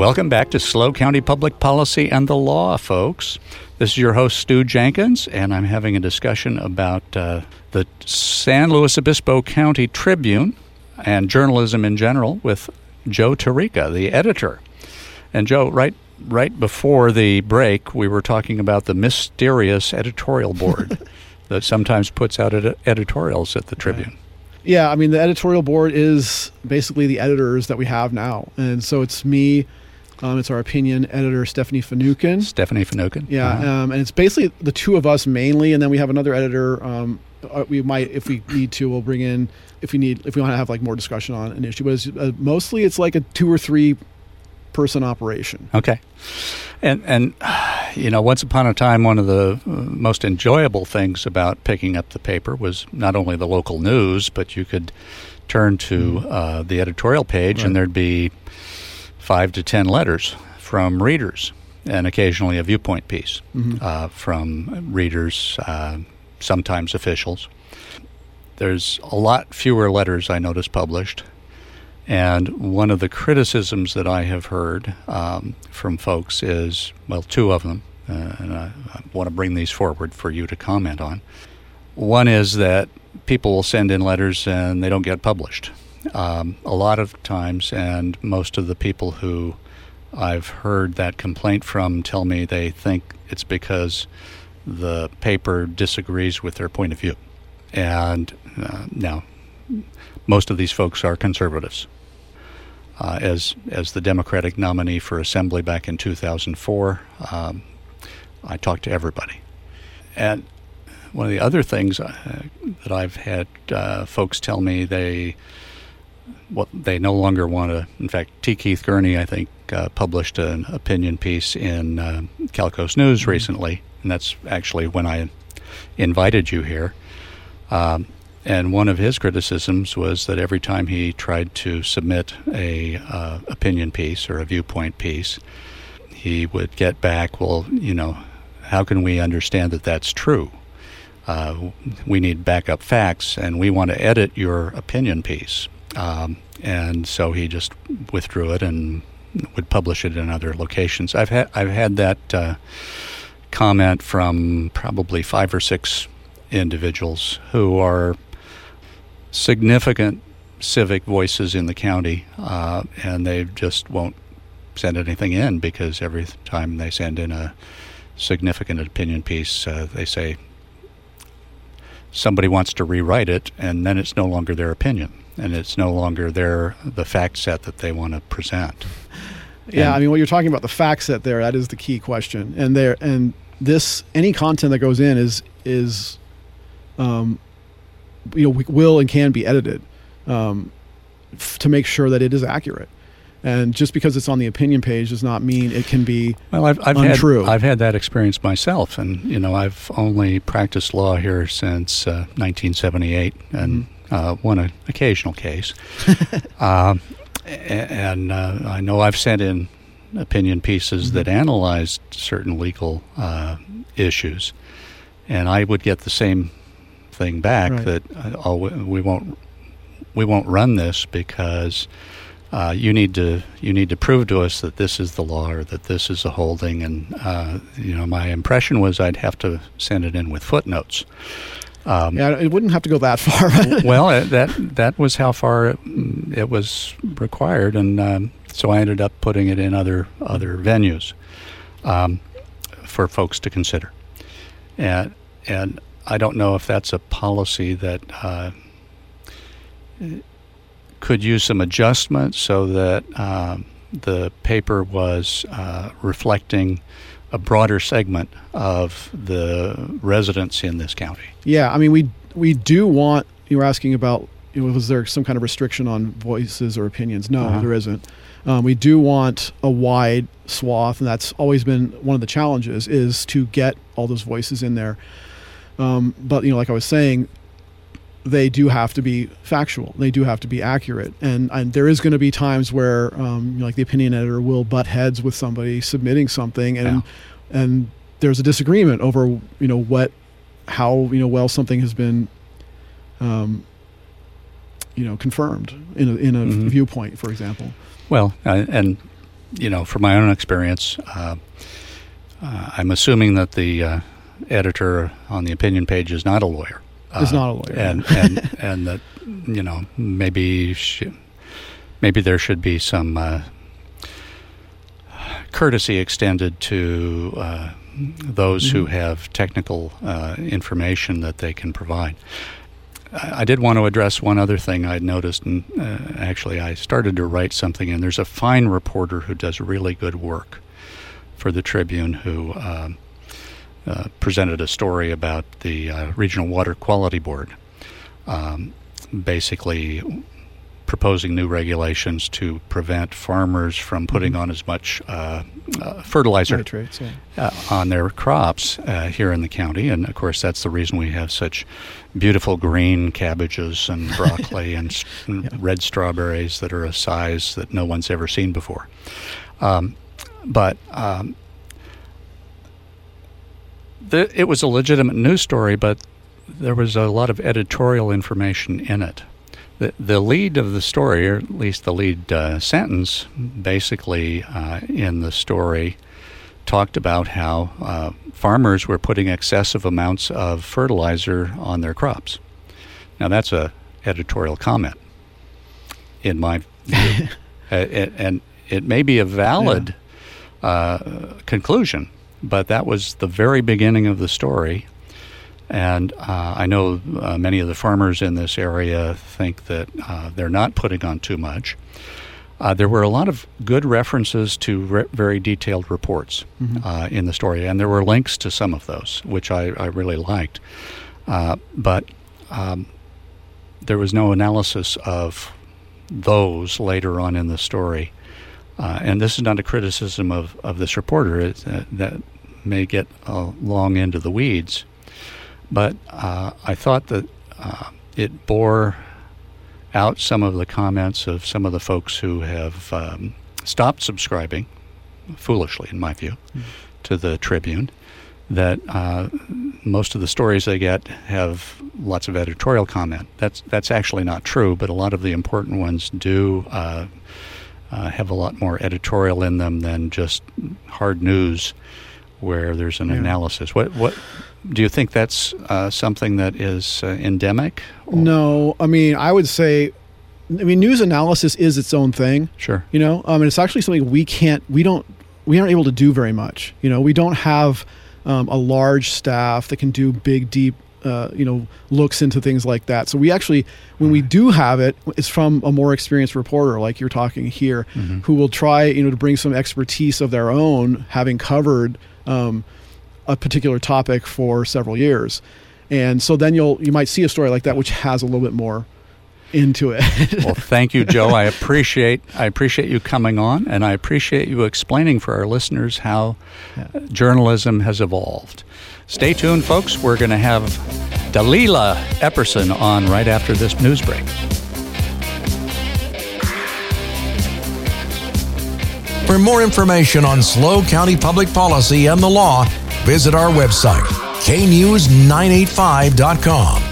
Welcome back to SLO County Public Policy and the Law, folks. This is your host, Stew Jenkins, and I'm having a discussion about uh, the San Luis Obispo County Tribune and journalism in general with Joe Tarica, the editor. And Joe, right right before the break, we were talking about the mysterious editorial board that sometimes puts out ed- editorials at the Tribune. Yeah, I mean, the editorial board is basically the editors that we have now. And so it's me, um, it's our opinion editor, Stephanie Finucane. Stephanie Finucane. Yeah, Uh-huh. um, and it's basically the two of us mainly, and then we have another editor. Um, uh, we might, if we need to, we'll bring in if we need, if we want to have like more discussion on an issue. But it's, uh, mostly, it's like a two or three person operation. Okay. And and you know, once upon a time, one of the uh, most enjoyable things about picking up the paper was not only the local news, but you could turn to uh, the editorial page, Right. and there'd be five to ten letters from readers, and occasionally a viewpoint piece Mhm. uh, from readers, uh, sometimes officials. There's a lot fewer letters I notice published. And one of the criticisms that I have heard um, from folks is well, two of them, uh, and I, I want to bring these forward for you to comment on. One is that people will send in letters and they don't get published. Um, a lot of times, and most of the people who I've heard that complaint from tell me they think it's because the paper disagrees with their point of view. And uh, now, most of these folks are conservatives. Uh, as as the Democratic nominee for Assembly back in 2004, um, I talked to everybody. And one of the other things uh, that I've had uh, folks tell me they what they no longer want to. In fact, T. Keith Gurney, I think, uh, published an opinion piece in uh, CalCoast News recently, and that's actually when I invited you here. Um, and one of his criticisms was that every time he tried to submit a uh, opinion piece or a viewpoint piece, he would get back, well, you know, how can we understand that that's true? Uh, we need backup facts, and we want to edit your opinion piece. Um, and so he just withdrew it and would publish it in other locations. I've had I've had that uh, comment from probably five or six individuals who are significant civic voices in the county, uh, and they just won't send anything in because every time they send in a significant opinion piece, uh, they say somebody wants to rewrite it, and then it's no longer their opinion, and it's no longer their the fact set that they want to present. Yeah, And- I mean, what you're talking about, the fact set there, that is the key question. And there, and this, any content that goes in is is, um, you know, will and can be edited, um, f- to make sure that it is accurate. And just because it's on the opinion page does not mean it can be. Well, I've, I've Untrue. had I've had that experience myself, and you know I've only practiced law here since uh, 1978, and uh, an occasional case. um, and uh, I know I've sent in opinion pieces that analyzed certain legal uh, issues, and I would get the same thing back Right. that uh, oh we- we won't we won't run this because uh, you need to you need to prove to us that this is the law or that this is a holding. And uh, you know, my impression was I'd have to send it in with footnotes. Um, Yeah, it wouldn't have to go that far. well, uh, that that was how far it, it was required, and um, so I ended up putting it in other other venues um, for folks to consider. And and I don't know if that's a policy that uh, could use some adjustment so that um, the paper was uh, reflecting a broader segment of the residents in this county. Yeah, I mean, we we do want. You were asking about you know, was there some kind of restriction on voices or opinions? No, Uh-huh. there isn't. Um, we do want a wide swath, and that's always been one of the challenges is to get all those voices in there. Um, but you know, like I was saying, they do have to be factual. They do have to be accurate, and, and there is going to be times where, um, you know, like the opinion editor will butt heads with somebody submitting something, and and there's a disagreement over you know what, how you know well something has been, um, you know, confirmed in a, in a Mhm. viewpoint, for example. Well, uh, and you know, from my own experience, uh, uh, I'm assuming that the uh, editor on the opinion page is not a lawyer. Is not a lawyer, and and and that you know maybe she, maybe there should be some uh, courtesy extended to uh, those mm-hmm. who have technical uh, information that they can provide. I did want to address one other thing I'd noticed, and uh, actually, I started to write something, and there's a fine reporter who does really good work for the Tribune who uh, presented a story about the uh, Regional Water Quality Board, um, basically proposing new regulations to prevent farmers from putting mm-hmm. on as much uh, uh, fertilizer Nitrates, yeah. uh, on their crops uh, here in the county. And of course, that's the reason we have such beautiful green cabbages and broccoli and, and yeah. red strawberries that are a size that no one's ever seen before. Um, but um, the, it was a legitimate news story, but there was a lot of editorial information in it the, the lead of the story, or at least the lead uh, sentence, basically uh, in the story, talked about how uh, farmers were putting excessive amounts of fertilizer on their crops. Now, that's a editorial comment, in my view, and it may be a valid yeah. Uh, conclusion, but that was the very beginning of the story and uh, I know uh, many of the farmers in this area think that uh, they're not putting on too much. Uh, there were a lot of good references to re- very detailed reports mm-hmm. Uh, in the story, and there were links to some of those, which I, I really liked. Uh, but um, there was no analysis of those later on in the story. And this is not a criticism of, of this reporter that may get long into the weeds. But uh, I thought that uh, it bore out some of the comments of some of the folks who have um, stopped subscribing, foolishly in my view, mm-hmm. to the Tribune. That uh, most of the stories they get have lots of editorial comment. That's that's actually not true, but a lot of the important ones do uh, have a lot more editorial in them than just hard news, where there's an yeah. analysis. What what do you think that's uh, something that is uh, endemic? Or? No, I mean I would say, I mean news analysis is its own thing. Sure, you know, um, and it's actually something we can't, we don't, we aren't able to do very much. You know, we don't have um, a large staff that can do big, deep. Uh, you know, looks into things like that. So we actually, when we do have it, it's from a more experienced reporter, like you're talking here, mm-hmm. who will try, you know, to bring some expertise of their own, having covered um, a particular topic for several years. And so then you'll you might see a story like that which has a little bit more into it. well, thank you, Joe. I appreciate I appreciate you coming on, and I appreciate you explaining for our listeners how yeah. journalism has evolved. Stay tuned, folks. We're going to have Dalila Epperson on right after this news break. For more information on SLO County public policy and the law, visit our website, knews985.com.